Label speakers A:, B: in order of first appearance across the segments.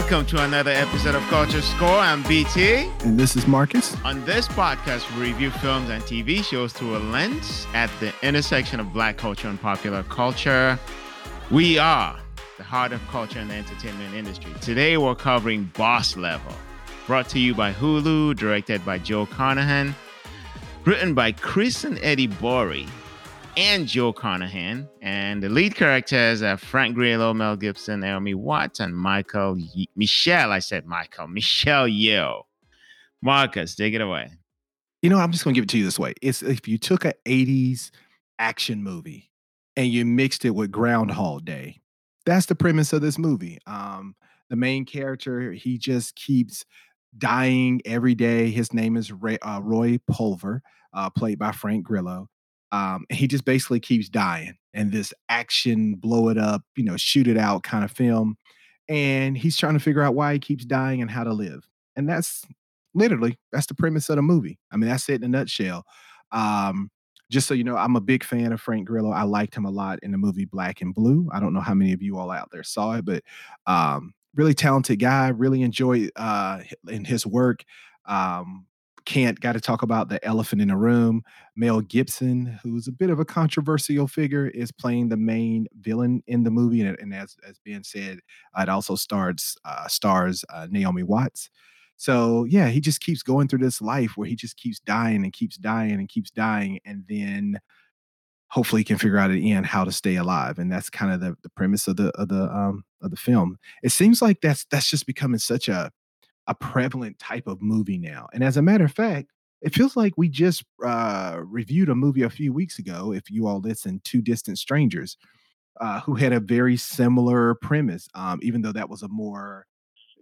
A: Welcome to another episode of Culture Score. I'm BT.
B: And this is Marcus.
A: On this podcast, we review films and TV shows through a lens at the intersection of black culture and popular culture. We are the heart of culture and the entertainment industry. Today, we're covering Boss Level, brought to you by Hulu, directed by Joe Carnahan, written by Chris and Eddie Borey, and Joe Carnahan. And the lead characters are Frank Grillo, Mel Gibson, Naomi Watts, and Michael Ye- Michelle. I said Michael. Michelle Yeoh. Marcus, take it away.
B: You know, I'm just gonna give it to you this way. It's if you took a 80s action movie and you mixed it with Groundhog Day. That's the premise of this movie. Um, the main character, he just keeps dying every day. His name is Ray, uh, Roy Pulver, uh, played by Frank Grillo. Um, he just basically keeps dying and this action, blow it up, you know, shoot it out kind of film. And he's trying to figure out why he keeps dying and how to live. And that's literally that's the premise of the movie. I mean, that's it in a nutshell. Um, just so you know, I'm a big fan of Frank Grillo. I liked him a lot in the movie Black and Blue. I don't know how many of you all out there saw it, but um, really talented guy. Really enjoy uh, in his work. Um, can't got to talk about the elephant in the room. Mel Gibson, who's a bit of a controversial figure, is playing the main villain in the movie, and, and as as being said, it also stars uh, stars uh, Naomi Watts. So yeah, he just keeps going through this life where he just keeps dying and keeps dying and keeps dying, and then hopefully can figure out at the end how to stay alive. And that's kind of the, the premise of the of the um of the film. It seems like that's that's just becoming such a a prevalent type of movie now. And as a matter of fact, it feels like we just uh, reviewed a movie a few weeks ago. If you all listen, Two Distant Strangers, uh, who had a very similar premise, um, even though that was a more,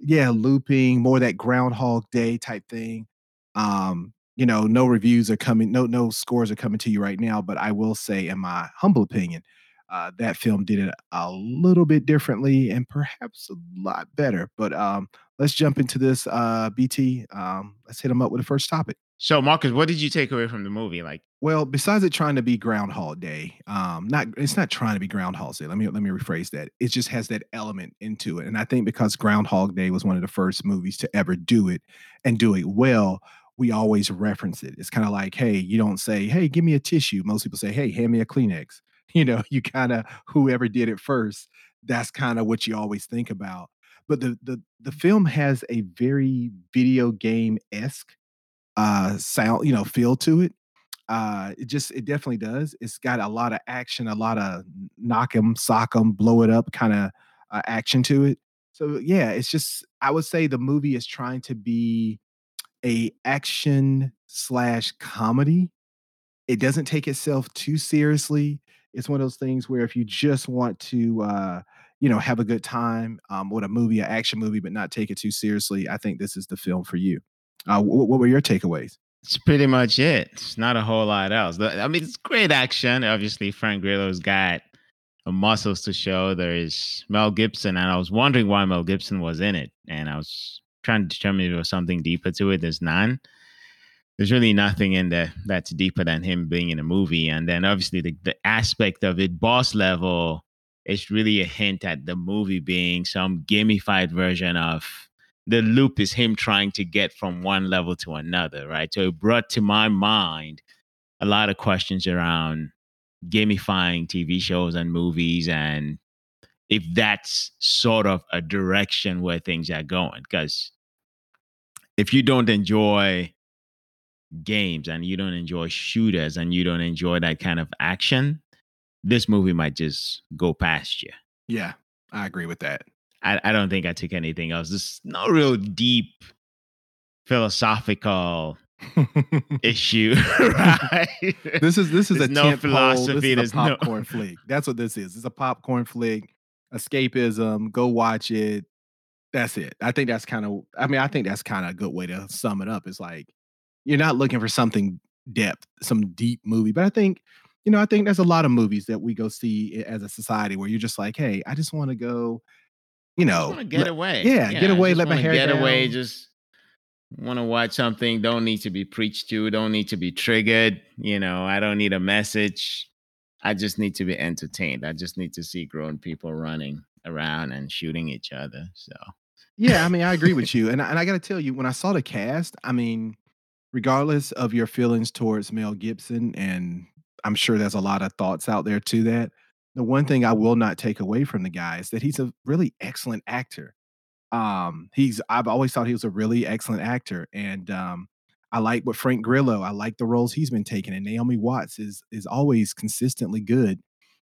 B: yeah, looping, more that Groundhog Day type thing. Um, you know, no reviews are coming, no no scores are coming to you right now. But I will say, in my humble opinion, uh, that film did it a little bit differently and perhaps a lot better. But um, let's jump into this, uh, BT. Um, let's hit them up with the first topic.
A: So, Marcus, what did you take away from the movie? Like,
B: well, besides it trying to be Groundhog Day, um, not it's not trying to be Groundhog Day. Let me let me rephrase that. It just has that element into it, and I think because Groundhog Day was one of the first movies to ever do it and do it well, we always reference it. It's kind of like, hey, you don't say, hey, give me a tissue. Most people say, hey, hand me a Kleenex. You know, you kind of whoever did it first. That's kind of what you always think about. But the the the film has a very video game esque uh sound, you know, feel to it. Uh it just it definitely does. It's got a lot of action, a lot of knock 'em, sock 'em, blow it up kind of uh, action to it. So yeah, it's just I would say the movie is trying to be a action slash comedy. It doesn't take itself too seriously. It's one of those things where if you just want to uh you know have a good time um, with a movie, an action movie, but not take it too seriously, I think this is the film for you. Uh, what, what were your takeaways?
A: It's pretty much it. It's not a whole lot else. I mean, it's great action. Obviously, Frank Grillo's got muscles to show. There's Mel Gibson, and I was wondering why Mel Gibson was in it, and I was trying to determine if there was something deeper to it. There's none. There's really nothing in there that's deeper than him being in a movie, and then obviously the, the aspect of it, boss level, is really a hint at the movie being some gamified version of the loop is him trying to get from one level to another, right? So it brought to my mind a lot of questions around gamifying TV shows and movies and if that's sort of a direction where things are going. Because if you don't enjoy games and you don't enjoy shooters and you don't enjoy that kind of action, this movie might just go past you.
B: Yeah, I agree with that.
A: I, I don't think I took anything else. There's no real deep philosophical issue, right?
B: This is this is
A: There's
B: a
A: no
B: pole,
A: philosophy,
B: This is a
A: no-
B: popcorn flick. That's what this is. It's a popcorn flick, escapism. Go watch it. That's it. I think that's kind of. I mean, I think that's kind of a good way to sum it up. It's like you're not looking for something depth, some deep movie, but I think you know, I think there's a lot of movies that we go see as a society where you're just like, hey, I just want to go. You know,
A: to get
B: let-
A: away.
B: yeah, get away, let my hair
A: get away. Just want to watch something. Don't need to be preached to. Don't need to be triggered. You know, I don't need a message. I just need to be entertained. I just need to see grown people running around and shooting each other. So
B: Yeah, I mean, I agree with you, and and I gotta tell you, when I saw the cast, I mean, regardless of your feelings towards Mel Gibson, and I'm sure there's a lot of thoughts out there to that, the one thing I will not take away from the guy is that he's a really excellent actor. Um, he's I've always thought he was a really excellent actor, and, um, I like what Frank Grillo I like the roles he's been taking, and Naomi Watts is is always consistently good.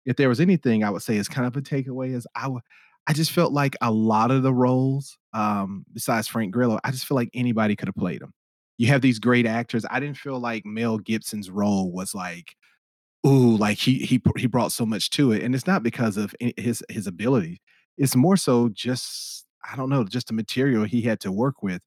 B: If there was anything I would say is kind of a takeaway is I w I just felt like a lot of the roles, um, besides Frank Grillo, I just feel like anybody could have played 'em. You have these great actors. I didn't feel like Mel Gibson's role was like, ooh, like he he he brought so much to it, and it's not because of his his ability. It's more so just I don't know, just the material he had to work with.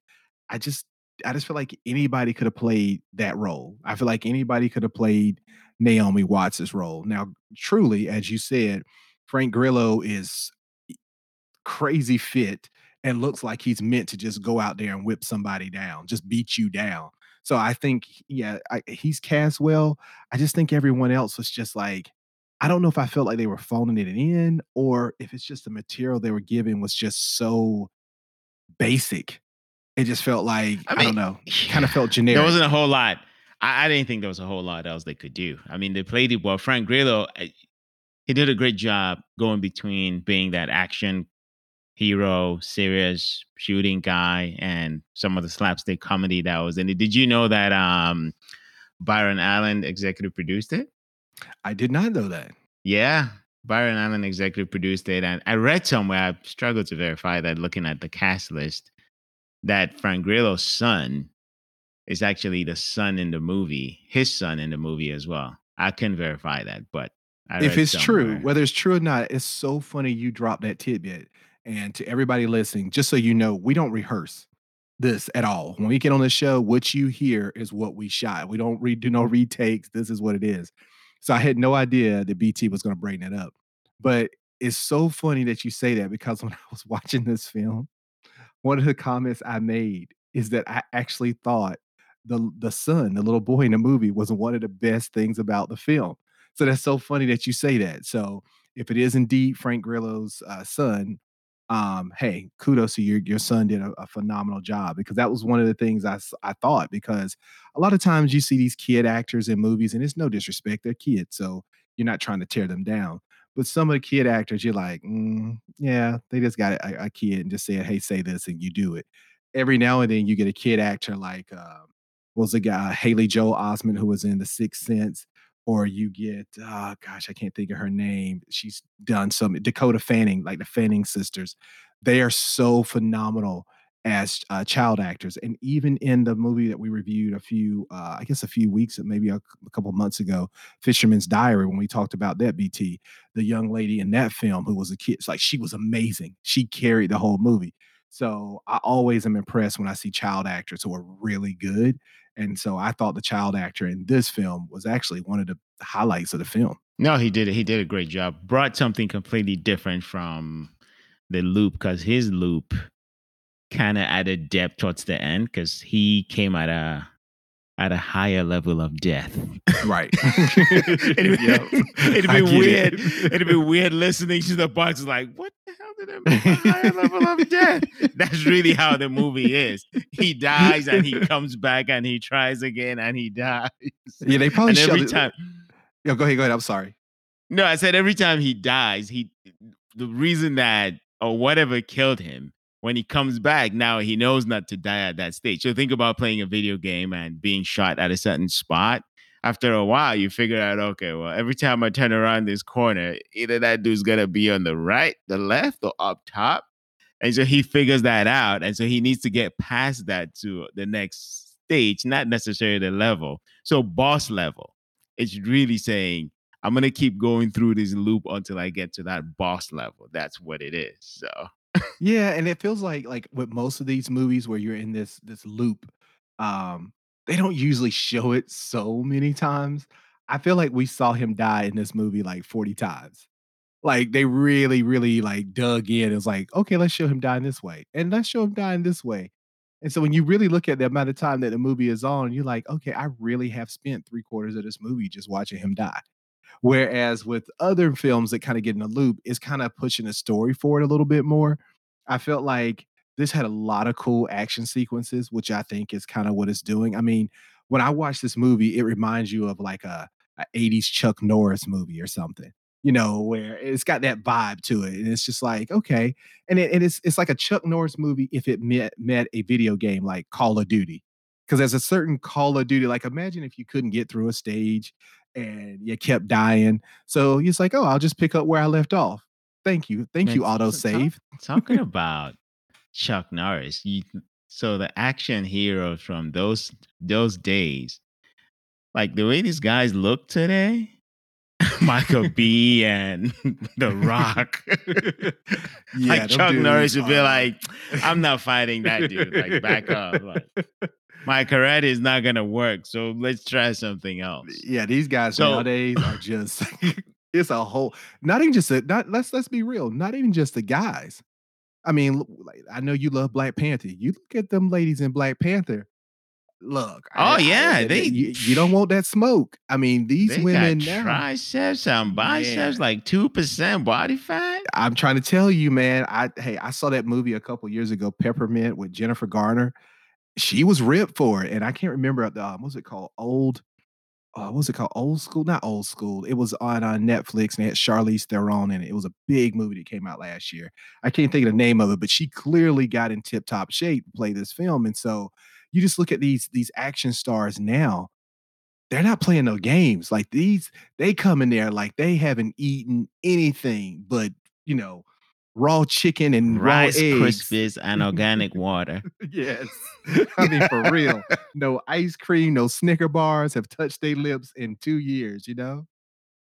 B: I just I just feel like anybody could have played that role. I feel like anybody could have played Naomi Watts's role. Now, truly, as you said, Frank Grillo is e crazy fit and looks like he's meant to just go out there and whip somebody down, just beat you down. So I think, yeah, I he's cast well. I just think everyone else was just like I don't know if I felt like they were phoning it in or if it's just the material they were given was just so basic. It just felt like,
A: I
B: I don't know, kinda felt generic.
A: there wasn't a whole lot. I I didn't think there was a whole lot else they could do. I mean, they played it well. Frank Grillo, I he did a great job going between being that action hero, serious shooting guy, and some of the slapstick comedy that was in it. Did you know that, um, Byron Allen executive produced it?
B: I did not know that.
A: Yeah. Byron Allen executive produced it, and I read somewhere, I struggled to verify that looking at the cast list, that Frank Grillo's son is actually the son in the movie his son in the movie as well. I couldn't verify that, but I
B: If it's true, whether it's true or not, it's so funny you dropped that tidbit, and to everybody listening, just so you know, we don't rehearse this at all. When we get on the show, what you hear is what we shot. We don't do no retakes. This is what it is. So I had no idea that BT was gonna bring that up. But it's so funny that you say that because when I was watching this film, one of the comments I made is that I actually thought the the son, the little boy in the movie was one of the best things about the film. So that's so funny that you say that. So if it is indeed Frank Grillo's, uh, son, um, hey, kudos to your your son did a a phenomenal job because that was one of the things I, I thought because a lot of times you see these kid actors in movies, and it's no disrespect, they're kids, so you're not trying to tear them down. But some of the kid actors, you're like, "Mm, yeah, they just got a a kid and just said hey say this,' and you do it." Every now and then you get a kid actor like, what was the guy, Haley Joel Osment, who was in The Sixth Sense, or you get, oh gosh, I can't think of her name. She's done some Dakota Fanning, like the Fanning sisters. They are so phenomenal as, uh, child actors, and even in the movie that we reviewed a few, uh, I guess a few weeks, maybe a couple months ago, Fisherman's Diary, when we talked about that, BT, the young lady in that film who was a kid, it's like she was amazing. She carried the whole movie. So I always am impressed when I see child actors who are really good, and so I thought the child actor in this film was actually one of the highlights of the film.
A: No, he did it he did a great job. Brought something completely different from the loop because his loop kinda added depth towards the end because he came at a at a higher level of death.
B: Right.
A: It'd
B: Yep.
A: be it'd be weird
B: it.
A: it'd be weird listening to the parts like, "What the hell did it mean higher level of death?" That's really how the movie is. He dies, and he comes back, and he tries again, and he dies.
B: Yeah, they probably
A: And every time
B: Yo, go ahead, go ahead, I'm sorry.
A: No, I said every time he dies, he the reason that or whatever killed him, when he comes back, now he knows not to die at that stage. So think about playing a video game and being shot at a certain spot. After a while, you figure out, "Okay, well, every time I turn around this corner, either that dude's gonna be on the right, the left, or up top." And so he figures that out, and so he needs to get past that to the next stage, not necessarily the level. So boss level, it's really saying, "I'm gonna keep going through this loop until I get to that boss level." That's what it is, so
B: Yeah, and it feels like like with most of these movies where you're in this this loop, um, they don't usually show it so many times. I feel like we saw him die in this movie like 40 times. Like, they really, really, like, dug in. It was like, "Okay, let's show him dying this way, and let's show him dying this way." And so when you really look at the amount of time that the movie is on, you're like, "Okay, I really have spent three quarters of this movie just watching him die." Whereas with other films that kinda get in a loop, it's kinda pushing the story forward a little bit more. I felt like This had a lot of cool action sequences, which I think is kinda what it's doing. I mean, when I watch this movie, it reminds you of, like, a a '80s Chuck Norris movie or something, you know, where it's got that vibe to it, and it's just like, "Okay." And it and it's it's like a Chuck Norris movie if it met met a video game like Call of Duty, because there's a certain Call of Duty like, imagine if you couldn't get through a stage and you kept dying, so it's like, "Oh, I'll just pick up where I left off. Thank you. Thank you,
A: auto save. talk talking about Chuck Norris, you so the action hero from those those days, like, the way these guys look today, Michael B. and The Rock,
B: Yeah,
A: like, Chuck Norris would be like, "I'm not fighting that dude, like, back up, like, my karate is not gonna work, so let's try something else."
B: Yeah, these guys
A: So
B: nowadays are just it's a whole not even just a not let's let's be real, not even just the guys. I mean, I know you love Black Panther, you look at them ladies in Black Panther, look,
A: Oh,
B: I
A: yeah,
B: the
A: they
B: you you don't want that smoke. I mean, these women now
A: triceps and biceps,
B: Man.
A: like 2% body fat.
B: I'm trying to tell you, man, I hey, I saw that movie a couple years ago, Peppermint with Jennifer Garner. She was ripped for it, and I can't remember, what the, um, what's it called? Old uh, what was it called? Old School? Not Old School, it was on, uh, Netflix, and it had Charlize Theron in it, it was a big movie that came out last year. I can't think of the name of it, but she clearly got in tip-top shape to play this film, and so, you just look at these these action stars now, they're not playing no games, like, these they come in there like they haven't eaten anything but, you know, raw chicken and raw
A: Rice
B: eggs.
A: Krispies and organic water.
B: Yes. I mean, for real. No ice cream, no Snicker bars have touched their lips in 2 years, you know?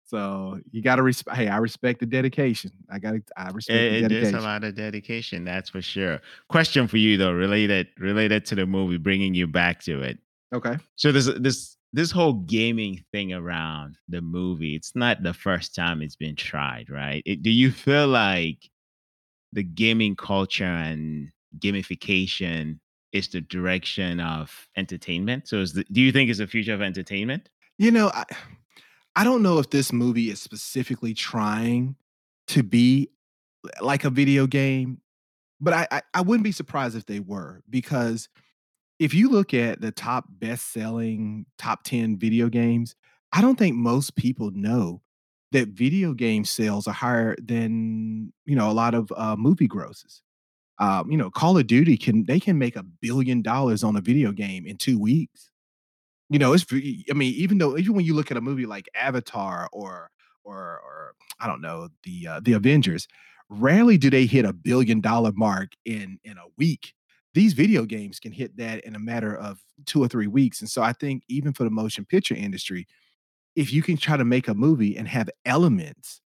B: So, you gotta respect. hey, I respect the dedication. I gotta I respect the
A: It it is a lot of dedication, that's for sure. Question for you, though, related related to the movie, bringing you back to it.
B: Okay.
A: So, this this this whole gaming thing around the movie, it's not the first time it's been tried, right? It do you feel like the gaming culture and gamification is the direction of entertainment? So, the do you think it's the future of entertainment?
B: You know, I I don't know if this movie is specifically trying to be like a video game, but I I I wouldn't be surprised if they were, because if you look at the top best-selling top 10 video games, I don't think most people know that video game sales are higher than, you know, a lot of, uh, movie grosses. Um, you know, Call of Duty can they can make a $1,000,000,000 on a video game in 2 weeks. You know, it's I mean, even though even when you look at a movie like Avatar or or or I don't know, the, uh, The Avengers, rarely do they hit a billion-dollar mark in in a week. These video games can hit that in a matter of 2 or 3 weeks, and so I think even for the motion picture industry, if you can try to make a movie and have elements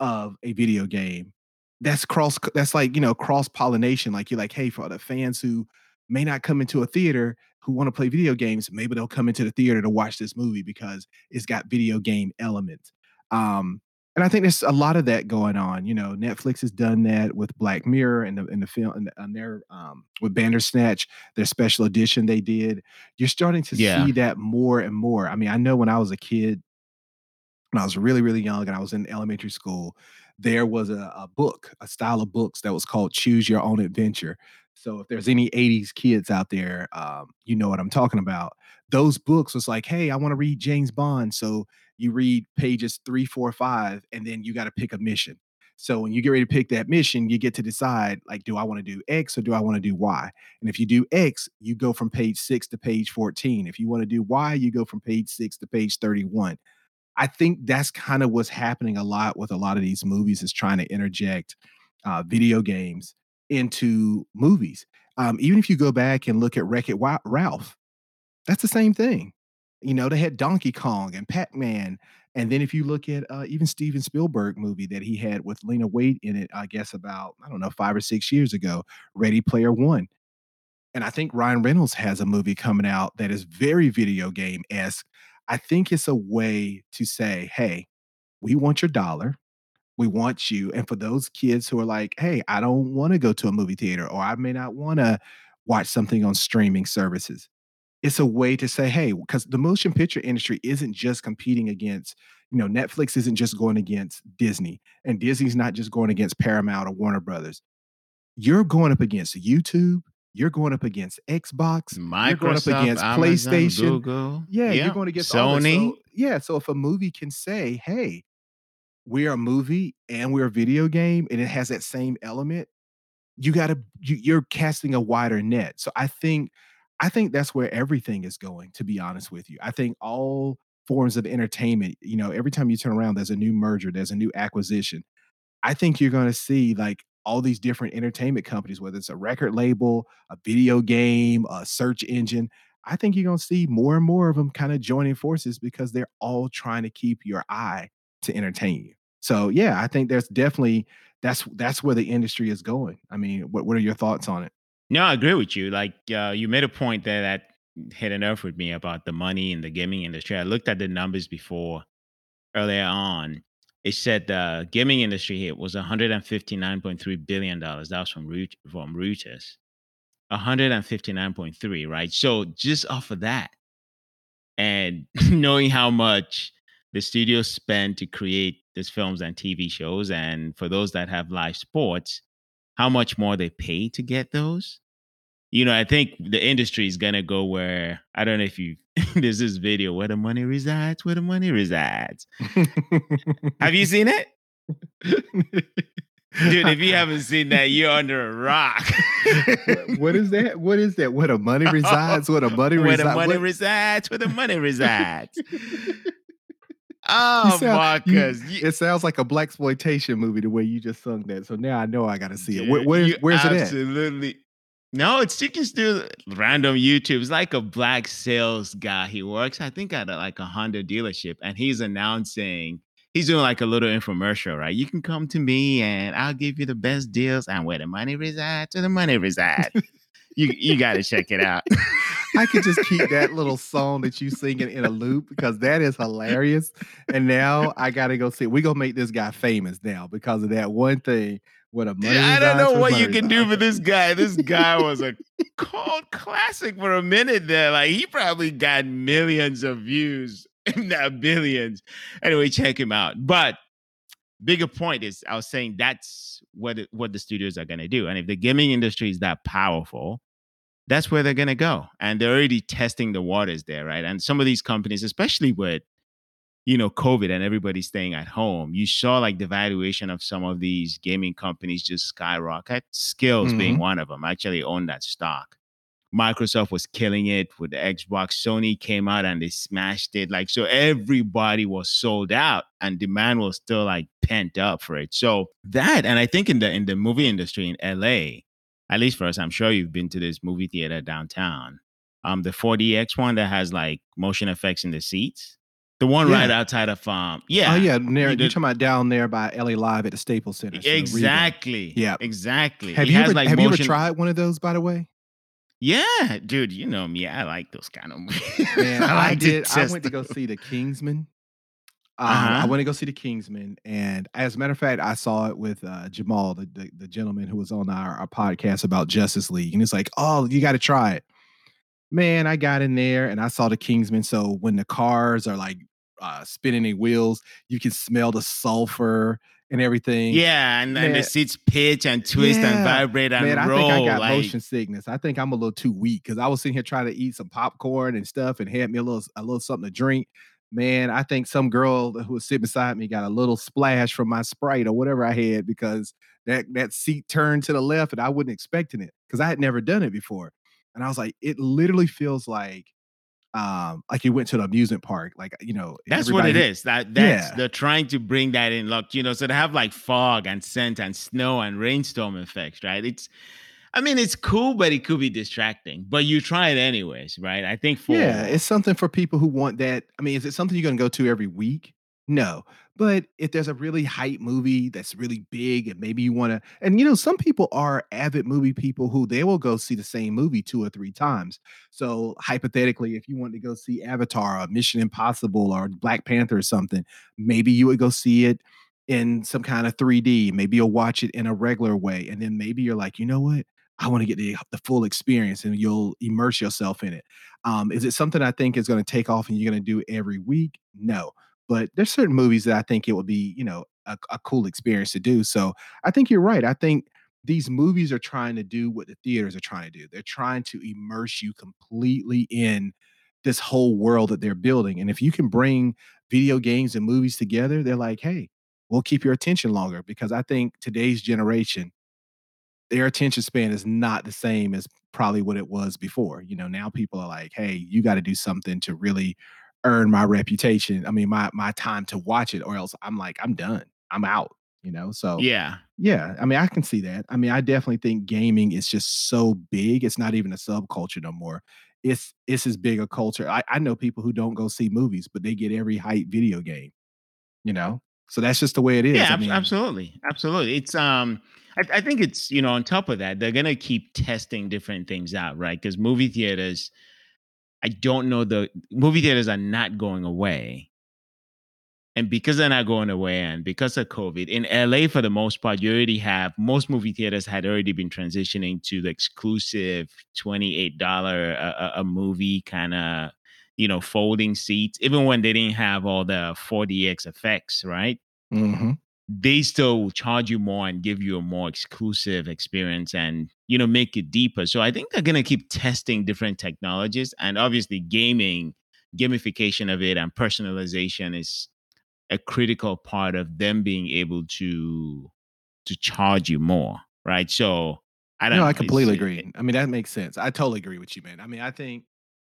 B: of a video game, that's cross that's like, you know, cross-pollination, like, you're like, "Hey, for the fans who may not come into a theater who wanna play video games, maybe they'll come into the theater to watch this movie because it's got video game elements." Um, and I think there's a lot of that going on, you know, Netflix has done that with Black Mirror and the and the film and and their, um with Bandersnatch, their special edition they did. You're starting to
A: Yeah.
B: see that more and more. I mean, I know when I was a kid when I was really, really young and I was in elementary school, there was a a book, a style of books that was called Choose Your Own Adventure. So, if there's any '80s kids out there, um, you know what I'm talking about. Those books was like, "Hey, I wanna read James Bond." So, you read pages three, four, five, and then you gotta pick a mission. So, when you get ready to pick that mission, you get to decide, like, "Do I wanna do X or do I wanna do Y?" And if you do X, you go from page 6 to page 14. If you wanna do Y, you go from page 6 to page 31. I think that's kinda what's happening a lot with a lot of these movies is trying to interject, uh, video games into movies. Um, even if you go back and look at Wreck-It Ralph, that's the same thing. You know, they had Donkey Kong and Pac-Man, and then if you look at, uh, even Steven Spielberg movie that he had with Lena Waithe in it, I guess about, I don't know, 5 or 6 years ago, Ready Player One. And I think Ryan Reynolds has a movie coming out that is very video game-esque. I think it's a way to say, "Hey, we want your dollar. We want you" and for those kids who are like, "Hey, I don't wanna go to a movie theater," or, "I may not wanna watch something on streaming services." It's a way to say, hey, because the motion picture industry isn't just competing against you know, Netflix isn't just going against Disney, and Disney's not just going against Paramount or Warner Brothers. you're going up against YouTube, you're going up against Xbox,
A: Microsoft,
B: you're going up against
A: Amazon,
B: PlayStation.
A: Google.
B: Yeah,
A: yeah.
B: you're going against.
A: Sony.
B: So, yeah, so if a movie can say, "Hey, we're a movie and we're a video game," and it has that same element, you got to you, you're casting a wider net. So I think I think that's where everything is going. To be honest with you, I think all forms of entertainment. You know, every time you turn around, there's a new merger, there's a new acquisition. I think you're going to see like all these different entertainment companies, whether it's a record label, a video game, a search engine. I think you're going to see more and more of them kind of joining forces because they're all trying to keep your eye to entertain you. So yeah, I think there's definitely that's that's where the industry is going. I mean, what what are your thoughts on it?
A: No, I agree with you. Like uh, you made a point there that hit a nerve with me about the money in the gaming industry. I looked at the numbers before earlier on. It said the gaming industry here was 159.3 billion dollars. That was from from Reuters. 159.3, right? So just off of that, and knowing how much the studios spend to create these films and TV shows, and for those that have live sports, how much more they pay to get those. You know, I think the industry is gonna go where I don't know if you there's this video where the money resides, where the money resides. Have you seen it? Dude, if you haven't seen that, you're under a rock.
B: what is that? What is that? Where the money resides? Where the money resides?
A: where the money
B: What-
A: resides, where the money resides. Oh,
B: sound-
A: Marcus. you-
B: it sounds like a blaxploitation movie the way you just sung that. So now I know I got to see it. Where, where- where's it at?
A: Absolutely. No, it's you can do random YouTube. It's like a black sales guy. He works, I think, at a, like a Honda dealership, and he's announcing. He's doing like a little infomercial, right? You can come to me, and I'll give you the best deals, and where the money resides, where the money resides. you you got to check it out.
B: I could just keep that little song that you singing in a loop because that is hilarious. And now I gotta go see. We're gonna make this guy famous now because of that one thing. What a money.
A: I don't know what you can do for this guy. This guy was a cult classic for a minute there. Like he probably got millions of views, if not billions. Anyway, check him out. But bigger point is, I was saying that's what it, what the studios are going to do. And if the gaming industry is that powerful, that's where they're going to go. And they're already testing the waters there, right? And some of these companies, especially with you know, COVID and everybody staying at home, you saw like the valuation of some of these gaming companies just skyrocket. Skillz being one of them. I actually own that stock. Microsoft was killing it with the Xbox. Sony came out and they smashed it. Like, so everybody was sold out and demand was still like pent up for it. So that, and I think in the in the movie industry in LA, at least for us, I'm sure you've been to this movie theater downtown. Um, the 4DX one that has like motion effects in the seats. The one
B: Yeah.
A: right outside of um, yeah,
B: Oh yeah, near,
A: You
B: you're talking about down there by LA Live at the Staples Center. so
A: exactly.
B: Yeah.
A: exactly.
B: Have you ever
A: like,
B: have you ever tried one of those? By the way,
A: Yeah, dude, you know me. I like those kind of movies.
B: man, I,
A: like
B: did. I went to go see the Kingsman. Um,
A: Uh-huh.
B: I went to go see the Kingsman, and as a matter of fact, I saw it with uh, Jamal, the, the the gentleman who was on our, our podcast about Justice League, and it's like, oh, you got to try it. Man, I got in there and I saw the Kingsman. So when the cars are like uh, spinning their wheels, you can smell the sulfur and everything.
A: Yeah, and, and
B: Man.
A: the seats pitch and twist and vibrate and
B: Man, I think I got
A: like,
B: motion sickness. I think I'm a little too weak because I was sitting here trying to eat some popcorn and stuff and had me a little a little something to drink. Man, I think some girl who was sitting beside me got a little splash from my sprite or whatever I had because that that seat turned to the left and I wasn't expecting it because I had never done it before. And I was like, it literally feels like um like you went to an amusement park. Like, you know,
A: That's what it is. That that's
B: Yeah.
A: they're trying to bring that in. Look, you know, so they have like fog and scent and snow and rainstorm effects, right? It's I mean, it's cool, but it could be distracting. But you try it anyways, right? I think for
B: Yeah, it's something for people who want that. I mean, is it something you're going to go to every week? No. But if there's a really hype movie that's really big and maybe you want to, and you know, some people are avid movie people who they will go see the same movie two or three times. So hypothetically, if you want to go see Avatar or Mission Impossible or Black Panther or something, maybe you would go see it in some kind of 3D. Maybe you'll watch it in a regular way. And then maybe you're like, you know what? I want to get the, the full experience and you'll immerse yourself in it. Um, is it something I think is going to take off and you're going to do every week? No. But there's certain movies that I think it would be, you know, a, a cool experience to do. So I think you're right. I think these movies are trying to do what the theaters are trying to do. They're trying to immerse you completely in this whole world that they're building. And if you can bring video games and movies together, they're like, hey, we'll keep your attention longer because I think today's generation, their attention span is not the same as probably what it was before. You know, now people are like, hey, you got to do something to really earn my reputation. I mean, my my time to watch it, or else I'm like, I'm done. I'm out. You know, so
A: Yeah.
B: yeah, I mean, I can see that. I mean, I definitely think gaming is just so big. It's not even a subculture no more. It's it's as big a culture. I, I know people who don't go see movies, but they get every hype video game. You know, so that's just the way it is. Yeah.
A: I
B: mean,
A: absolutely, absolutely. It's um, I, I think it's you know on top of that they're gonna keep testing different things out, right? Because movie theaters, I don't know the movie theaters are not going away, and because they're not going away, and because of COVID in LA for the most part, you already have most movie theaters had already been transitioning to the exclusive twenty eight dollar a, a a movie kind of you know folding seats, even when they didn't have all the 4DX effects, right?
B: mhm.
A: They still will charge you more and give you a more exclusive experience and you know make it deeper so i think they're going to keep testing different technologies and obviously gaming gamification of it and personalization is a critical part of them being able to to charge you more right so i don't
B: No, I completely
A: it,
B: agree. I mean, that makes sense. I totally agree with you, man. I mean, I think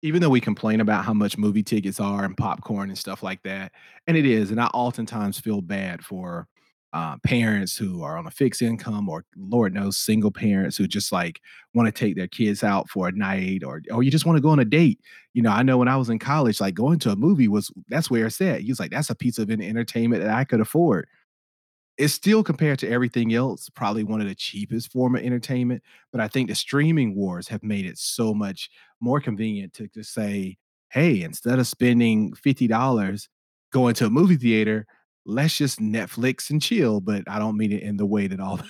B: even though we complain about how much movie tickets are and popcorn and stuff like that, and it is, and I oftentimes feel bad for uh, parents who are on a fixed income or Lord knows single parents who just like want to take their kids out for a night or or you just want to go on a date. You know, I know when I was in college, like going to a movie was that's where it's at. He was like, that's a piece of entertainment that I could afford it's still compared to everything else, probably one of the cheapest form of entertainment. But I think the streaming wars have made it so much more convenient to just say, hey, instead of spending $50 going to a movie theater, let's just Netflix and chill. But I don't mean it in the way that all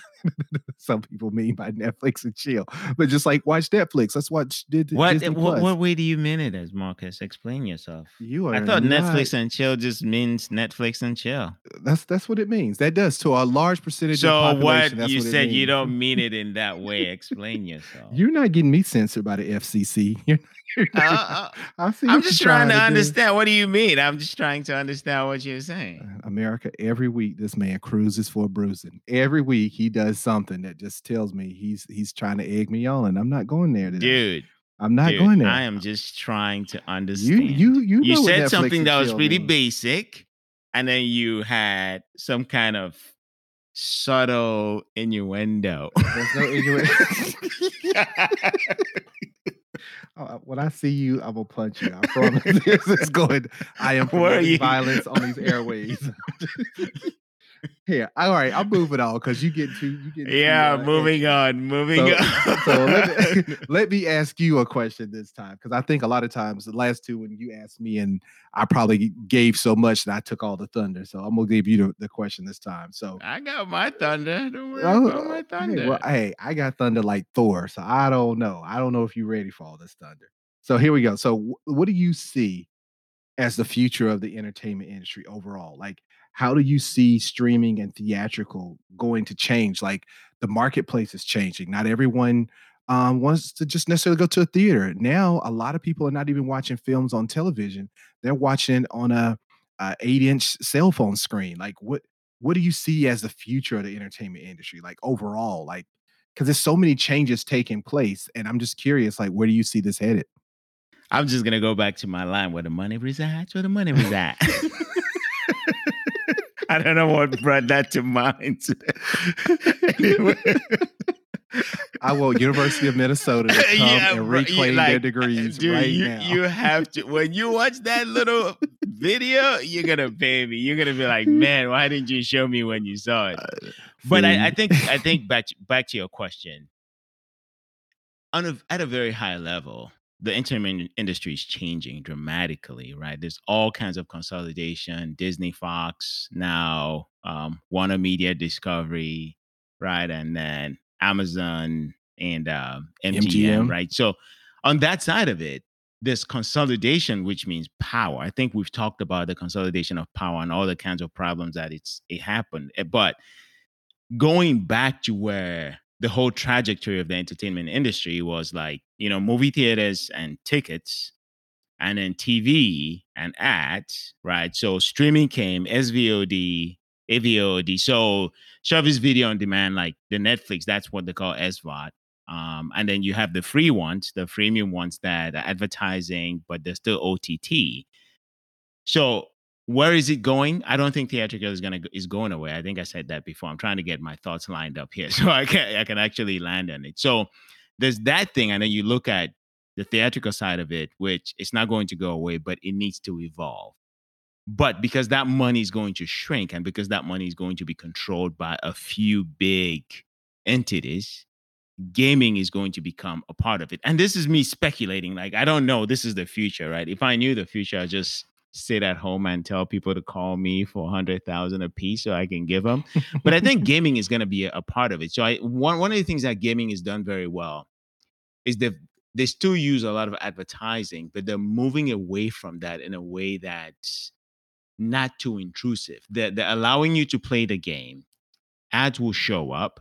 B: some people mean by Netflix and chill. But just like watch Netflix. Watch
A: what
B: Disney
A: what what way do you mean it as marcus explain yourself
B: You are.
A: i thought
B: not
A: netflix and chill just means netflix and chill
B: that's that's what it means. That does to a large percentage
A: So what you
B: what
A: said you don't mean it in that way. Explain yourself.
B: You're not getting me censored by the FCC. You're, you're
A: Uh,
B: not-
A: uh,
B: see.
A: I'm just
B: you're
A: trying to
B: do.
A: understand. What do you mean? I'm just trying to understand what you're saying.
B: Uh, America, every week this man cruises for bruising. Every week he does something that just tells me he's he's trying to egg me on, and I'm not going there today.
A: Dude,
B: I'm not
A: dude,
B: going there.
A: I am just trying to understand.
B: you you
A: You
B: know
A: said something that was pretty
B: means.
A: basic, and then you had some kind of subtle innuendo.
B: There's no innuendo. Uh, when I see you, I'm gonna punch you. I promise. this is going. I am
A: Where are you?
B: violence on these airways. Here, all right, I'll move it on because you get too. You get too,
A: yeah,
B: uh,
A: moving on, moving
B: So,
A: on.
B: so let, me, let me ask you a question this time because I think a lot of times the last two when you asked me and I probably gave so much that I took all the thunder. So I'm gonna give you the, the question this time. So
A: I got my thunder. Don't worry
B: Oh,
A: about my
B: hey,
A: thunder.
B: well, hey, I got thunder like Thor, so I don't know. I don't know if you're ready for all this thunder. So here we go. So wh- what do you see as the future of the entertainment industry overall? Like, how do you see streaming and theatrical going to change? Like, the marketplace is changing. Not everyone um, wants to just necessarily go to a theater. Now, a lot of people are not even watching films on television; they're watching on a, a eight-inch cell phone screen. Like, what what do you see as the future of the entertainment industry? Like overall, like because there's so many changes taking place, and I'm just curious, like, where do you see this headed?
A: I'm just gonna go back to my line where the money resides, where the money resides. I don't know what brought that to mind. anyway,
B: I want University of Minnesota to come
A: Yeah,
B: and reclaim their
A: like,
B: degrees
A: dude,
B: right
A: you,
B: now.
A: you have to. When you watch that little video, you're gonna pay me. You're gonna be like, man, why didn't you show me when you saw it? Uh, but I, I think I think back to, back to your question. On a, at a very high level, the entertainment industry is changing dramatically, right? There's all kinds of consolidation. Disney, Fox, now um, Warner Media, Discovery, right, and then Amazon and um, MGM,
B: MGM.
A: right? So on that side of it, this consolidation, which means power. I think we've talked about the consolidation of power and all the kinds of problems that it's it happened. Eh, But going back to where the whole trajectory of the entertainment industry was like, you know, movie theaters and tickets, and then TV and ads, right? So streaming came, SVOD, AVOD. So service video on demand, like the Netflix, that's what they call SVOD. Um, and then you have the free ones, the freemium ones that are advertising, but they're still OTT. So where is it going? I don't think theatrical is gonna is going away. I think I said that before. I'm trying to get my thoughts lined up here so I can I can actually land on it. So there's that thing, and then you look at the theatrical side of it, which it's not going to go away, but it needs to evolve. But because that money is going to shrink, and because that money is going to be controlled by a few big entities, gaming is going to become a part of it. And this is me speculating. Like I don't know. This is the future, right? If I knew the future, I just sit at home and tell people to call me for a hundred thousand a piece so I can give them. but I think gaming is going to be a, a, part of it. So I one one of the things that gaming has done very well is that they still use a lot of advertising, but they're moving away from that in a way that's not too intrusive. They're, they're allowing you to play the game. Ads will show up.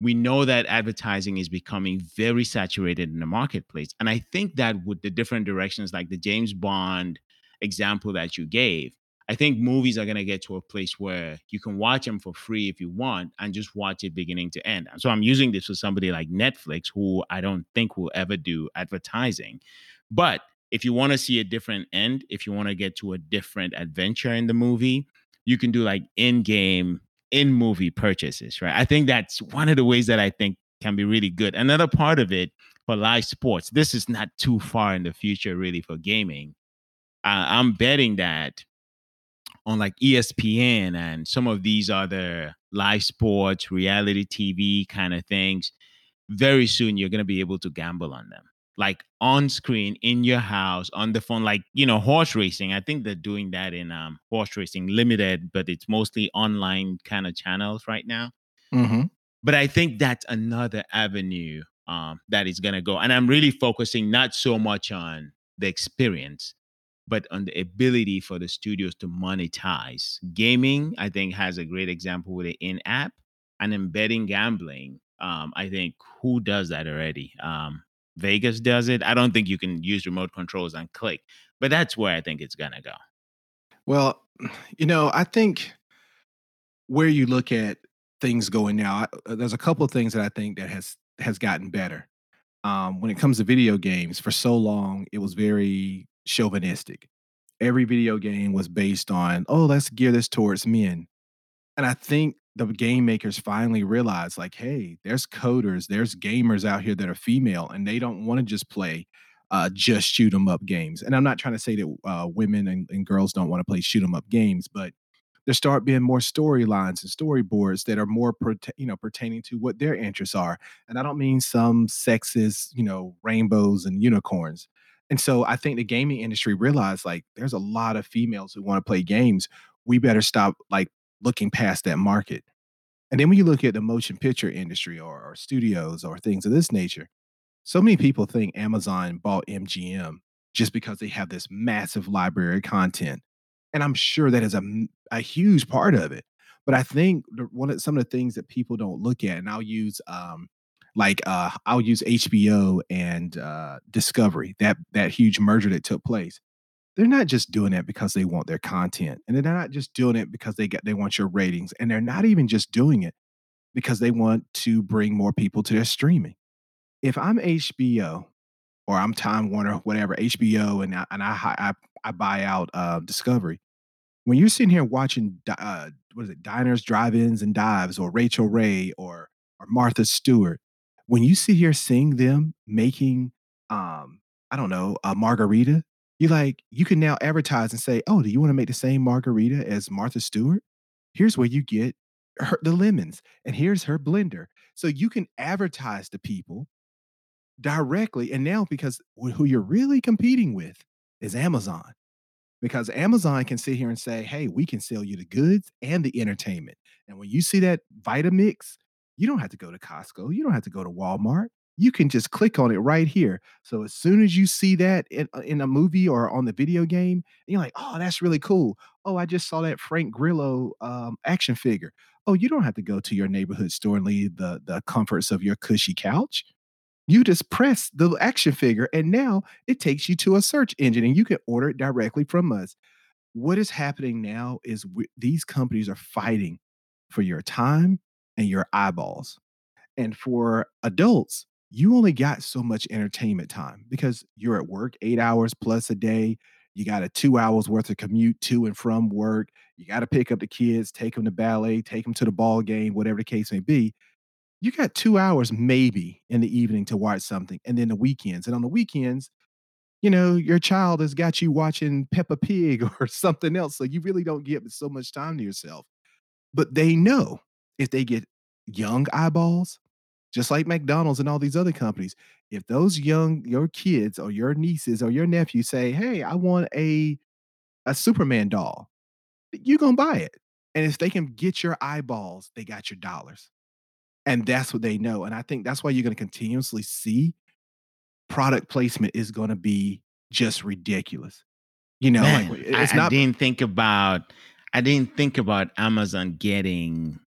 A: We know that advertising is becoming very saturated in the marketplace. And I think that with the different directions, like the James Bond example that you gave, I think movies are going to get to a place where you can watch them for free if you want and just watch it beginning to end. So I'm using this for somebody like Netflix, who I don't think will ever do advertising. But if you want to see a different end, if you want to get to a different adventure in the movie, you can do like in game, in movie purchases, right? I think that's one of the ways that I think can be really good. Another part of it for live sports, this is not too far in the future, really, for gaming uh, I'm betting that on like ESPN and some of these other live sports, reality TV kind of things, very soon you're going to be able to gamble on them. Like on screen in your house on the phone, like you know, horse racing. I think they're doing that in um, horse racing limited, but it's mostly online kind of channels right now. Mm-hmm. But I think that's another avenue um, that is going to go. And I'm really focusing not so much on the experience, but on the ability for the studios to monetize. Gaming, I think, has a great example with the in app and embedding gambling. Um, I think who does that already? Um, Vegas does it. I don't think you can use remote controls and click, but that's where I think it's going to go.
B: Well, you know, I think where you look at things going now, uh, there's a couple of things that I think that has has gotten better. Um, when it comes to video games, for so long it was very chauvinistic. Every video game was based on, oh, let's gear this towards men. And I think the game makers finally realized, like, hey, there's coders, there's gamers out here that are female, and they don't want to just play uh, just shoot 'em up games. And I'm not trying to say that uh, women and, and girls don't want to play shoot 'em up games, but there start being more storylines and storyboards that are more you know pertaining to what their interests are and i don't mean some sexist you know rainbows and unicorns and so I think the gaming industry realized like there's a lot of females who want to play games. We better stop like looking past that market. And then when you look at the motion picture industry or, or studios or things of this nature, so many people think Amazon bought MGM just because they have this massive library of content. And I'm sure that is a, a huge part of it. But I think one of some of the things that people don't look at, and I'll use um, like uh I'll use HBO and uh Discovery, that that huge merger that took place. They're not just doing it because they want their content. And they're not just doing it because they get they want your ratings. And they're not even just doing it because they want to bring more people to their streaming. If I'm HBO or I'm Time Warner, whatever, HBO, and I, and I I, I buy out uh, Discovery. When you're sitting here watching, uh, what is it, diners, drive-ins, and dives, or Rachael Ray, or or Martha Stewart, when you sit here seeing them making, um, I don't know, a margarita, you like you can now advertise and say, "Oh, do you want to make the same margarita as Martha Stewart? Here's where you get her, the lemons, and here's her blender." So you can advertise to people directly, and now because who you're really competing with is Amazon because Amazon can sit here and say, hey, we can sell you the goods and the entertainment. And when you see that Vitamix you don't have to go to Costco. You don't have to go to Walmart. You can just click on it right here. So as soon as you see that in, uh, in a movie or on the video game, you're like, oh, that's really cool. Oh, I just saw that Frank Grillo um, action figure. Oh, you don't have to go to your neighborhood store and leave the the comforts of your cushy couch. You just press the action figure, and now it takes you to a search engine, and you can order it directly from us. What is happening now is we these companies are fighting for your time and your eyeballs. And for adults, you only got so much entertainment time because you're at work 8 hours plus a day. You got a 2 hours worth of commute to and from work. You gotta pick up the kids, take them to ballet, take them to the ball game, whatever the case may be. You got 2 hours maybe in the evening to watch something, and then the weekends, and on the weekends, you know, your child has got you watching Peppa Pig or something else, so you really don't get so much time to yourself. But they know if they get young eyeballs, just like McDonald's and all these other companies, if those young your kids or your nieces or your nephews say, "Hey, I want a a Superman doll," you gonna buy it. And if they can get your eyeballs, they got your dollars. And that's what they know, and I think that's why you're gonna continuously see product placement is gonna be just ridiculous. You know,
A: Man, I
B: it's
A: I
B: not
A: didn't think about I didn't think about Amazon getting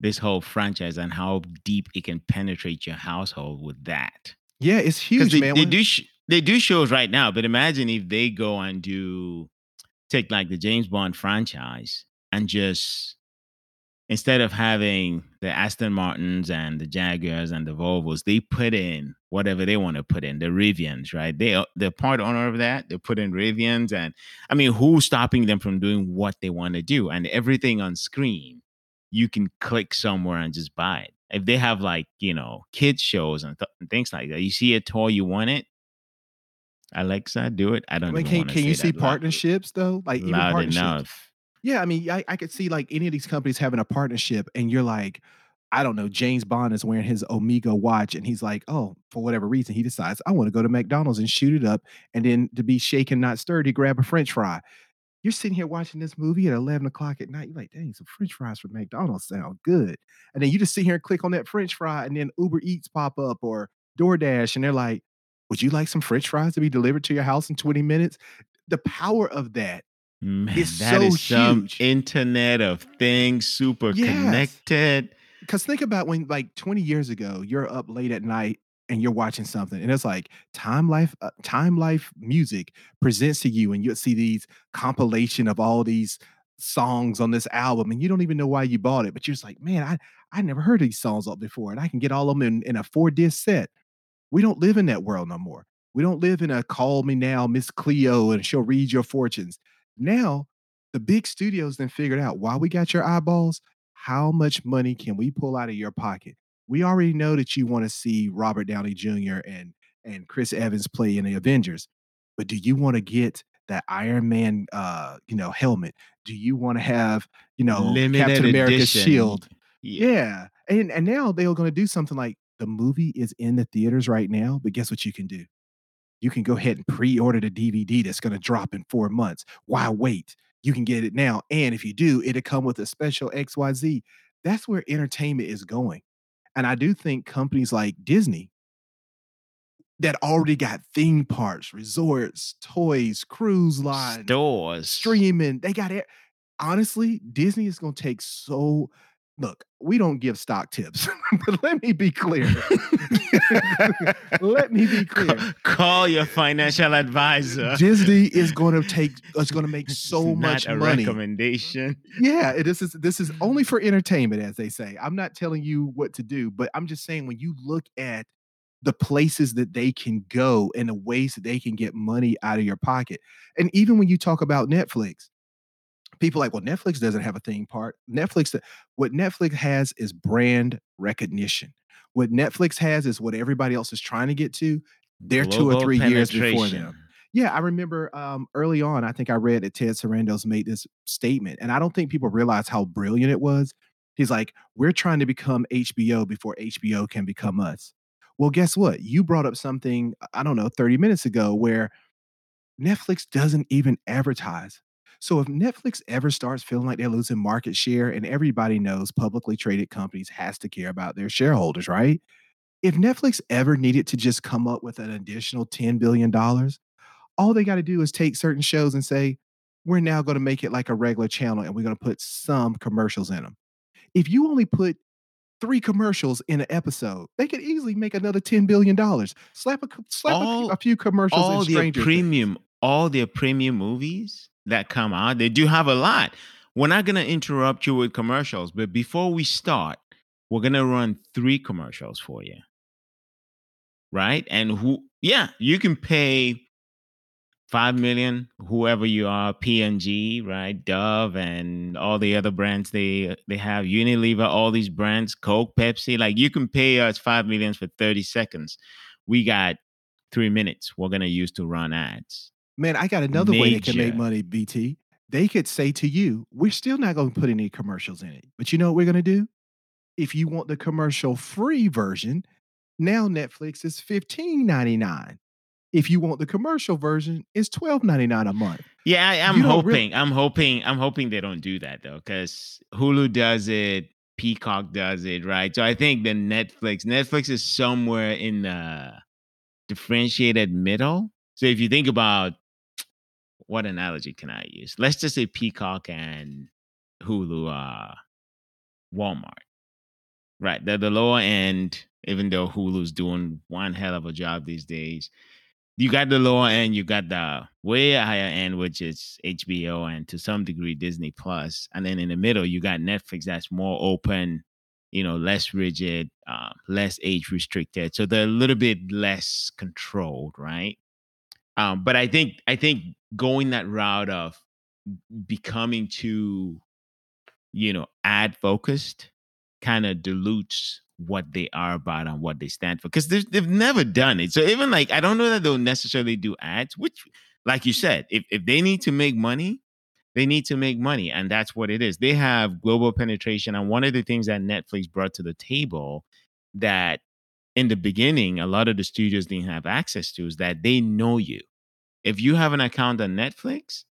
A: this whole franchise and how deep it can penetrate your household with that.
B: Yeah, it's huge,
A: they
B: man,
A: they do sh they do shows right now, but imagine if they go and do take, like, the James Bond franchise and just instead of having the Aston Martins and the Jaguars and the Volvos, they put in whatever they wanna put in, the Rivians, right? They are they're part owner of that, they put in Rivians, and I mean, who's stopping them from doing what they wanna do? And everything on screen, you can click somewhere and just buy it. If they have, like, you know, kids shows and th things like that, you see a toy, you want it Alexa, do it. I
B: I
A: don't
B: mean, can can you see
A: loud
B: partnerships though? Like, even partnerships.
A: enough.
B: Yeah, I mean, I I could see, like, any of these companies having a partnership, and you're like, I don't know, James Bond is wearing his Omega watch, and he's like, "Oh," for whatever reason, he decides, "I wanna go to McDonald's and shoot it up," and then to be shaken, not stirred, he grab a french fry. You're sitting here watching this movie at 11 o'clock at night, you're like, "Dang, some french fries from McDonald's sound good." And then you just sit here and click on that french fry, and then Uber Eats pop up or DoorDash, and they're like, "Would you like some french fries to be delivered to your house in 20 minutes?" The power of that is
A: Man, that
B: so
A: is some
B: huge.
A: Internet of Things, super
B: Yes.
A: connected.
B: 'Cause think about when, like, 20 years ago, you're up late at night and you're watching something, and it's like Time Life uh, Time Life Music presents to you, and you'll see these compilation of all these songs on this album, and you don't even know why you bought it, but you're just like, "Man, I I never heard these songs up before, and I can get all of 'em in in a 4 disc set." We don't live in that world no more. We don't live in a call me now, Miss Cleo, and she'll read your fortunes. Now, the big studios then figured out, while we got your eyeballs, how much money can we pull out of your pocket? We already know that you wanna see Robert Downey Jr. and and Chris Evans play in the Avengers, but do you wanna get that Iron Man, uh, you know, helmet? Do you wanna have, you know,
A: Limited
B: Captain America's
A: edition.
B: shield?
A: Yeah.
B: Yeah, and and now they are gonna do something like, the movie is in the theaters right now, but guess what you can do? You can go ahead and pre-order the DVD that's gonna drop in 4 months. Why wait? You can get it now, and if you do, it'll come with a special XYZ. That's where entertainment is going, and I do think companies like Disney that already got theme parks, resorts, toys, cruise lines,
A: Stores.
B: streaming, they got it. honestly, Disney is gonna take so look, we don't give stock tips, but let me be clear. Let me be clear.
A: call your financial advisor.
B: Disney is gonna take is gonna make
A: This is
B: so much money.
A: recommendation.
B: Yeah, this is this is only for entertainment, as they say. I'm not telling you what to do, but I'm just saying when you look at the places that they can go and the ways that they can get money out of your pocket, and even when you talk about Netflix, people are like, "Well, Netflix doesn't have a theme park." Netflix uh, what Netflix has is brand recognition. What Netflix has is what everybody else is trying to get to. They're 2 or 3 years before them. Yeah, I remember, um, early on, I think I read that Ted Sarandos made this statement, and I don't think people realize how brilliant it was. He's like, "We're trying to become HBO before HBO can become us." Well, guess what? You brought up something, I don't know, 30 minutes ago where Netflix doesn't even advertise. So if Netflix ever starts feeling like they're losing market share, and everybody knows publicly traded companies has to care about their shareholders, right? If Netflix ever needed to just come up with an additional $10,000,000,000, all they gotta do is take certain shows and say, "We're now gonna make it like a regular channel, and we're gonna put some commercials in them. If you only put three commercials in an episode, they could easily make another ten billion dollars. Slap a slap all, a, a, few commercials.
A: All
B: their
A: premium,
B: things.
A: all their premium movies that come out, they do have a lot. We're not gonna interrupt you with commercials, but before we start, we're gonna run three commercials for you. Right? And who yeah, you can pay five million, whoever you are, P&G, right? Dove and all the other brands they they have, Unilever, all these brands, Coke, Pepsi. Like you can pay us five millions for 30 seconds. We got three minutes we're gonna use to run ads.
B: Man, I got another Major. way they can make money, BT. They could say to you, we're still not gonna put any commercials in it. But you know what we're gonna do? If you want the commercial free version, now Netflix is $15.99 if you want the commercial version, it's twelve ninety nine a month.
A: Yeah, I, am hoping. Really- I'm hoping. I'm hoping they don't do that though, because Hulu does it, Peacock does it, right? So I think the Netflix, Netflix is somewhere in the differentiated middle. So if you think about what analogy can I use? Let's just say Peacock and Hulu are Walmart, right? They're the lower end, even though Hulu's doing one hell of a job these days you got the lower end, you got the way higher end, which is HBO and to some degree Disney Plus. Plus, and then in the middle you got Netflix that's more open, you know, less rigid, uh, less age restricted, so they're a little bit less controlled, right? Um, but I think I think going that route of becoming too, you know, ad focused kind of dilutes what they are about and what they stand for because they've never done it. So even like I don't know that they'll necessarily do ads, which, like you said, if if they need to make money, they need to make money, and that's what it is. They have global penetration, and one of the things that Netflix brought to the table that in the beginning a lot of the studios didn't have access to is that they know you. If you have an account on Netflix,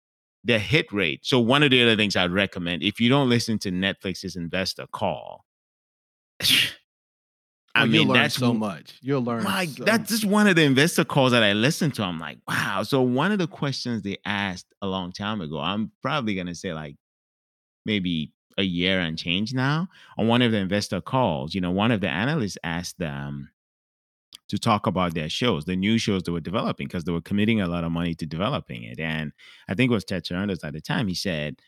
A: the hit rate. So one of the other things I'd recommend if you don't listen to Netflix's investor call.
B: I oh, mean, you'll learn that's so much. You'll learn.
A: My,
B: so
A: that's just one of the investor calls that I listened to. I'm like, wow. So one of the questions they asked a long time ago, I'm probably gonna say like maybe a year and change now. On one of the investor calls, you know, one of the analysts asked them to talk about their shows, the new shows they were developing, because they were committing a lot of money to developing it. And I think it was Ted Sarandos at the time. He said,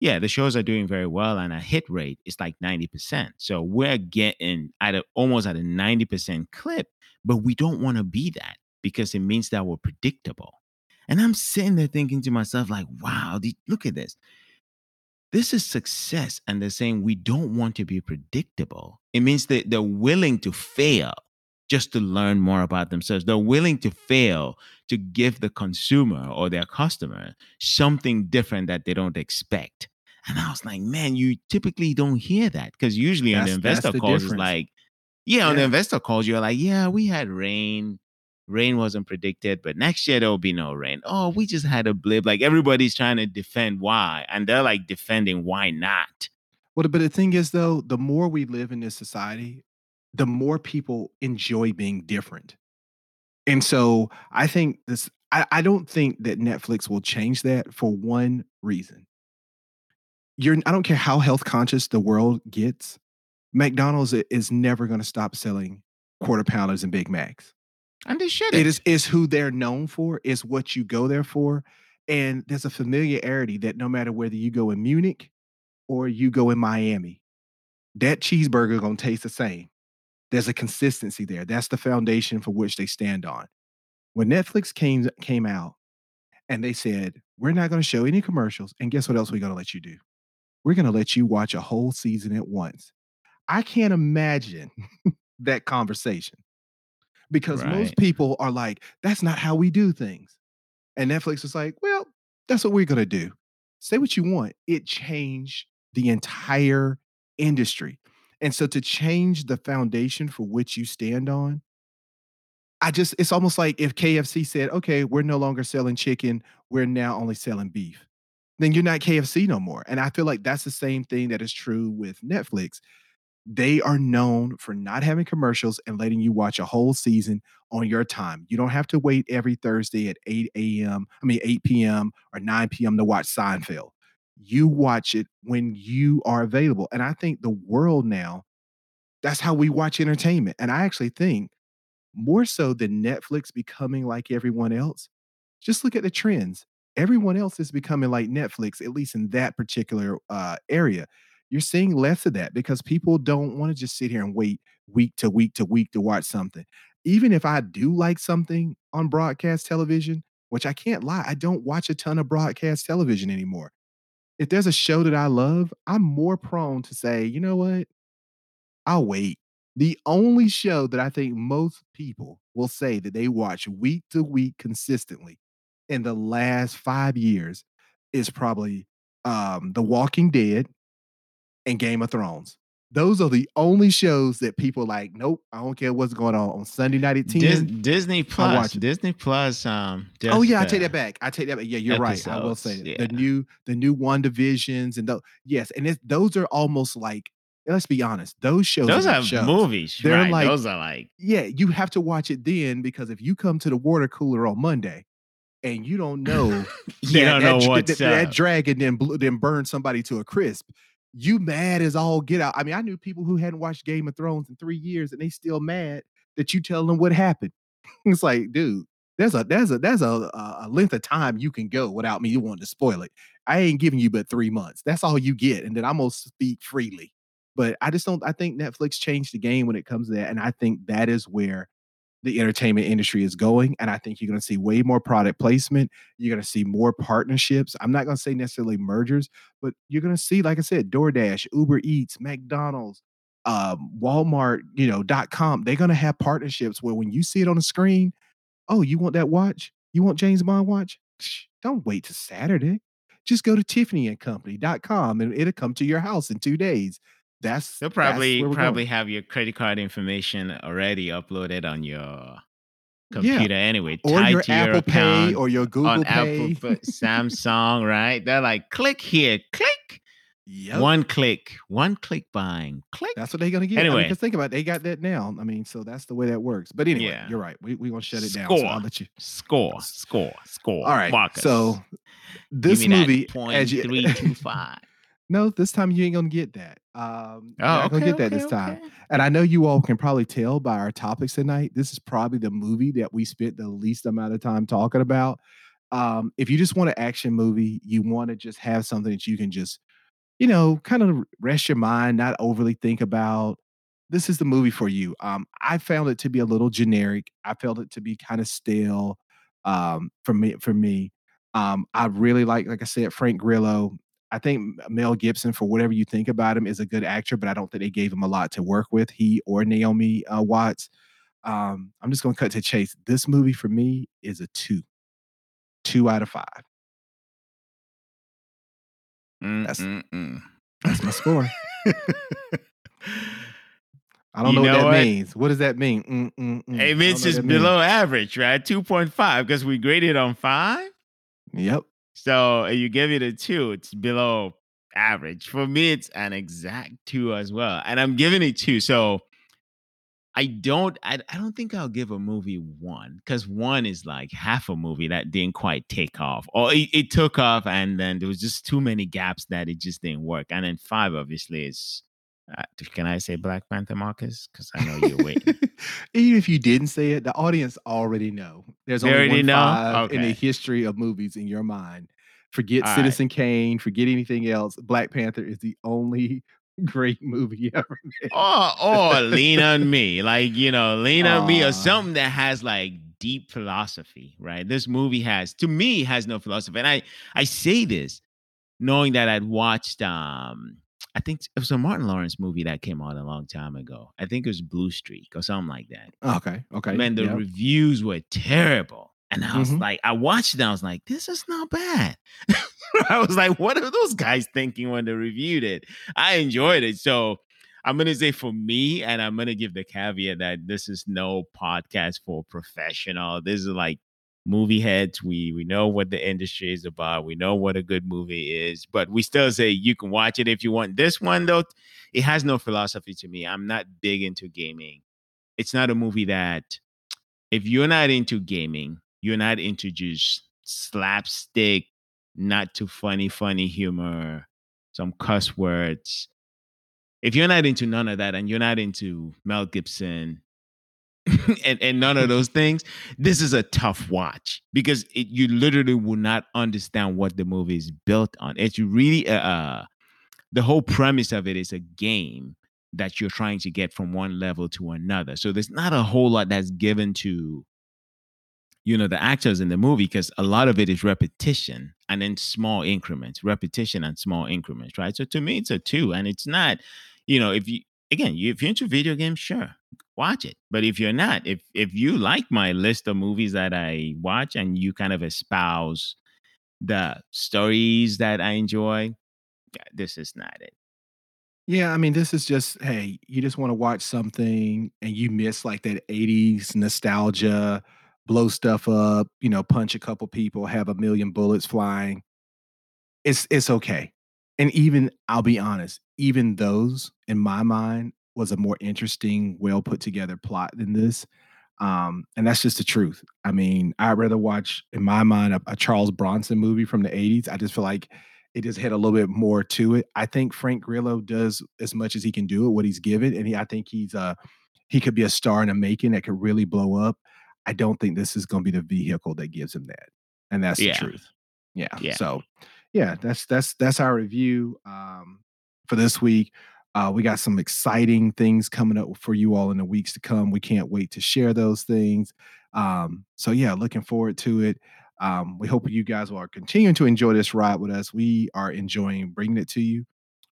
A: yeah, the shows are doing very well, and our hit rate is like 90%. So we're getting at a, almost at a 90% clip, but we don't want to be that because it means that we're predictable. And I'm sitting there thinking to myself, like, wow, look at this. This is success. And they're saying we don't want to be predictable. It means that they're willing to fail just to learn more about themselves. They're willing to fail to give the consumer or their customer something different that they don't expect. And I was like, man, you typically don't hear that because usually that's, on the investor the calls, difference. it's like, yeah, yeah, on the investor calls, you're like, yeah, we had rain. Rain wasn't predicted, but next year there will be no rain. Oh, we just had a blip. Like everybody's trying to defend why, and they're like defending why not.
B: Well, but the thing is, though, the more we live in this society, the more people enjoy being different. And so I think this, I, I don't think that Netflix will change that for one reason. You're, I don't care how health conscious the world gets, McDonald's is never going to stop selling quarter pounders and Big Macs.
A: And they should.
B: It is is who they're known for, is what you go there for. And there's a familiarity that no matter whether you go in Munich or you go in Miami, that cheeseburger gonna taste the same. There's a consistency there. That's the foundation for which they stand on. When Netflix came came out and they said, "We're not going to show any commercials," and guess what else we're going to let you do? We're going to let you watch a whole season at once. I can't imagine that conversation because right. most people are like, "That's not how we do things," and Netflix was like, "Well, that's what we're going to do." Say what you want. It changed the entire industry. And so to change the foundation for which you stand on, I just, it's almost like if KFC said, okay, we're no longer selling chicken, we're now only selling beef, then you're not KFC no more. And I feel like that's the same thing that is true with Netflix. They are known for not having commercials and letting you watch a whole season on your time. You don't have to wait every Thursday at 8 a.m., I mean, 8 p.m. or 9 p.m. to watch Seinfeld You watch it when you are available. And I think the world now, that's how we watch entertainment. And I actually think more so than Netflix becoming like everyone else, just look at the trends. Everyone else is becoming like Netflix, at least in that particular uh, area. You're seeing less of that because people don't want to just sit here and wait week to week to week to watch something. Even if I do like something on broadcast television, which I can't lie, I don't watch a ton of broadcast television anymore. If there's a show that I love, I'm more prone to say, you know what? I'll wait. The only show that I think most people will say that they watch week to week consistently in the last 5 years is probably, um, The Walking Dead and Game of Thrones. Those are the only shows that people like, nope, I don't care what's going on on Sunday night at 10.
A: Dis- Disney Plus. Disney Plus. Um.
B: Oh yeah, I take that back. I take that back. Yeah, you're right. I will say
A: episodes,
B: that. the new the new WandaVisions and those yes, and those are almost like let's be honest, those shows
A: Those
B: are
A: are
B: shows.
A: movies,
B: They're
A: right?
B: like-
A: those are like
B: Yeah, you have to watch it then because if you come to the water cooler on Monday and you don't know
A: you
B: that,
A: don't know what's
B: that, that dragon then blew, then burned somebody to a crisp. You mad as all get out. I mean, I knew people who hadn't watched Game of Thrones in three years and they still mad that you tell them what happened. it's like, dude, there's a there's a there's a, a length of time you can go without me wanting to spoil it. I ain't giving you but three months. That's all you get, and then I'm gonna speak freely. But I just don't. I think Netflix changed the game when it comes to that, and I think that is where the entertainment industry is going. And I think you're going to see way more product placement. You're going to see more partnerships. I'm not going to say necessarily mergers, but you're going to see, like I said, DoorDash, Uber Eats, McDonald's, um, Walmart, you know, dot com. They're going to have partnerships where when you see it on the screen, oh, you want that watch? You want James Bond watch? Don't wait till Saturday. Just go to Tiffany and Company.com and it'll come to your house in two days. That's
A: They'll probably
B: we're
A: probably
B: going.
A: have your credit card information already uploaded on your
B: Yeah.
A: computer anyway.
B: Or
A: tied
B: your
A: to
B: Apple Pay or your Google
A: on
B: Pay.
A: Apple, Pay, Samsung, right? They're like, click here, click.
B: Yep.
A: One click, one click buying, click.
B: That's what they're gonna get. I mean,
A: Anyway.
B: because think about it, they got that now. I mean, so that's the way that works. But anyway,
A: Yeah.
B: you're right. We we gonna shut it down. So I'll
A: Score.
B: let you.
A: Score, score, score.
B: All right.
A: Marcus.
B: So this movie,
A: that point
B: as you,
A: three two five.
B: No, this time you ain't gonna get that. Um,
A: Oh, okay,
B: gonna get that
A: okay,
B: this time.
A: okay.
B: And I know you all can probably tell by our topics tonight. This is probably the movie that we spent the least amount of time talking about. Um, if you just want an action movie, you want to just have something that you can just, you know, kind of rest your mind, not overly think about. This is the movie for you. Um, I found it to be a little generic. I felt it to be kind of stale. Um, for me, for me, um, I really like, like I said, Frank Grillo. I think Mel Gibson, for whatever you think about him, is a good actor, but I don't think they gave him a lot to work with. He or Naomi uh, Watts. Um, I'm just going to cut to chase. This movie for me is a two, two out of five. That's-
A: Mm-mm-mm.
B: That's my score. I don't
A: You
B: know what that
A: what?
B: means. What does that mean? Mm, mm, mm. I
A: It
B: don't
A: means it's
B: what that means.
A: below average, right? Two point five because we graded on five.
B: Yep.
A: So you give it a two, it's below average. For me, it's an exact two as well. And I'm giving it two. So I don't I, I don't think I'll give a movie one because one is like half a movie that didn't quite take off. Or it, it took off and then there was just too many gaps that it just didn't work. And then five obviously is uh, can I say Black Panther Marcus? Because I know you're waiting.
B: Even if you didn't say it, the audience already know. There's
A: They
B: only
A: already
B: one
A: know?
B: five in the history of movies in your mind. Forget
A: All right.
B: Citizen Kane. Forget anything else. Black Panther is the only great movie ever made.
A: or or lean on me like you know lean on me or something that has like deep philosophy right this movie has to me has no philosophy and i i say this knowing that i'd watched um i think it was a martin lawrence movie that came out a long time ago i think it was blue streak or something like that
B: Okay. Okay.
A: man the
B: yeah.
A: reviews were terrible and i was
B: Mhm.
A: like i watched it and i was like this is not bad i was like what are those guys thinking when they reviewed it i enjoyed it so i'm gonna say for me and i'm gonna give the caveat that this is no podcast for professional this is like movie heads. We we know what the industry is about. We know what a good movie is but we still say you can watch it if you want. This one though it has no philosophy to me. I'm not big into gaming. It's not a movie that if you're not into gaming, you're not into just slapstick not too funny, funny humor, some cuss words. If you're not into none of that and you're not into Mel Gibson and, and none of those things, this is a tough watch because it, you literally will not understand what the movie is built on. It's really uh, the whole premise of it is a game that you're trying to get from one level to another. So there's not a whole lot that's given to you know the actors in the movie because a lot of it is repetition and then small increments repetition and small increments right so to me it's a two and it's not you know if you again if you're into video games sure watch it but if you're not if if you like my list of movies that i watch and you kind of espouse the stories that i enjoy this is not it
B: Yeah, I mean, this is just, hey, you just wanna watch something and you miss like that 80s nostalgia, blow stuff up, you know, punch a couple people, have a million bullets flying. It's it's okay. And even I'll be honest, even those in my mind was a more interesting, well put together plot than this. Um, and that's just the truth. I mean, I'd rather watch, in my mind, a, a Charles Bronson movie from the 80s. I just feel like it just had a little bit more to it. I think Frank Grillo does as much as he can do it, what he's given, and he, I think he's uh he could be a star in the making that could really blow up. I don't think this is going to be the vehicle that gives him that, and that's the truth. Yeah.
A: yeah
B: So, yeah, that's that's that's our review um, for this week. Uh, we got some exciting things coming up for you all in the weeks to come. We can't wait to share those things. Um, so yeah, looking forward to it. Um, we hope you guys are continuing to enjoy this ride with us. We are enjoying bringing it to you.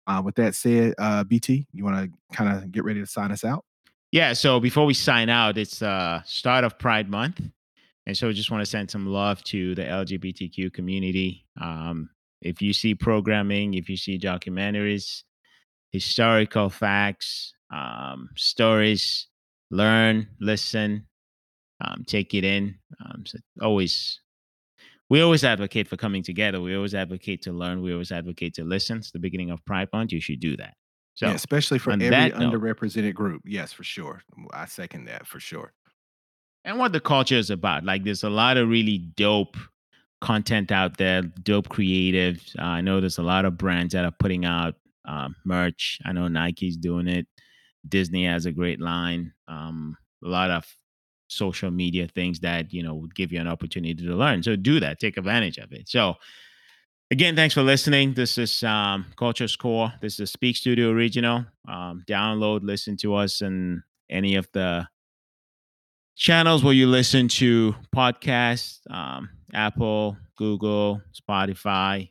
B: Uh, with that said, uh, BT, you want to kind of get ready to sign us out?
A: yeah so before we sign out it's uh start of pride month and so just want to send some love to the lgbtq community um if you see programming if you see documentaries historical facts, um, stories, learn, listen, um, take it in. Um, so always, we always advocate for coming together. We always advocate to learn. We always advocate to listen. It's the beginning of Pride Month. You should do that.
B: Yeah,
A: So,
B: especially for every
A: that note,
B: underrepresented group. Yes, for sure. I second that for sure.
A: and what the culture is about. Like, there's a lot of really dope content out there, dope creatives. Uh, I know there's a lot of brands that are putting out um, merch. I know Nike's doing it. Disney has a great line. Um, a lot of social media things that you know would give you an opportunity to learn. So do that. Take advantage of it. So again, thanks for listening. This is um, Culture Score. This is Speak Studio Original. Um, download, listen to us, and any of the channels where you listen to podcasts, um, Apple, Google, Spotify,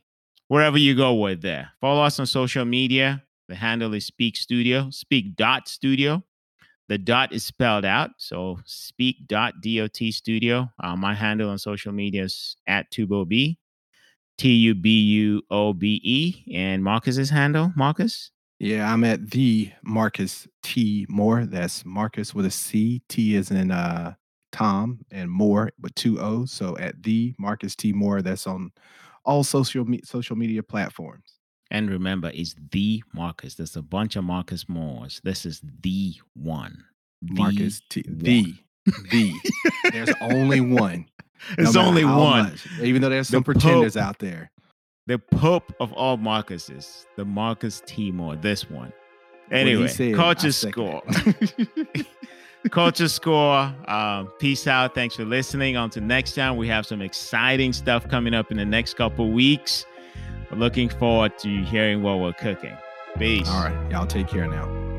A: wherever you go with there. Follow us on social media. The handle is Speak Studio, Speak Dot Studio. The dot is spelled out, so Speak Dot Dot Studio. Uh, my handle on social media is at TuboB, T U B U O B E, and Marcus's handle, Marcus.
B: Yeah, I'm at the Marcus T Moore. That's Marcus with a C. T is in uh Tom and Moore with two O's. So at the Marcus T Moore, that's on all social me- social media platforms.
A: And remember, it's the Marcus. There's a bunch of Marcus Moores. This is the one. The
B: Marcus T
A: one.
B: the the. There's only one.
A: There's
B: matter
A: only one.
B: much, even though there's
A: The
B: some pretenders
A: Pope.
B: out there.
A: The Pope of all Marcuses, the Marcus T. Moore, this one. Anyway,
B: said,
A: culture score. culture score. Um, peace out. Thanks for listening. On to next time. We have some exciting stuff coming up in the next couple weeks. Looking forward to hearing what we're cooking. Peace.
B: All right, y'all take care now.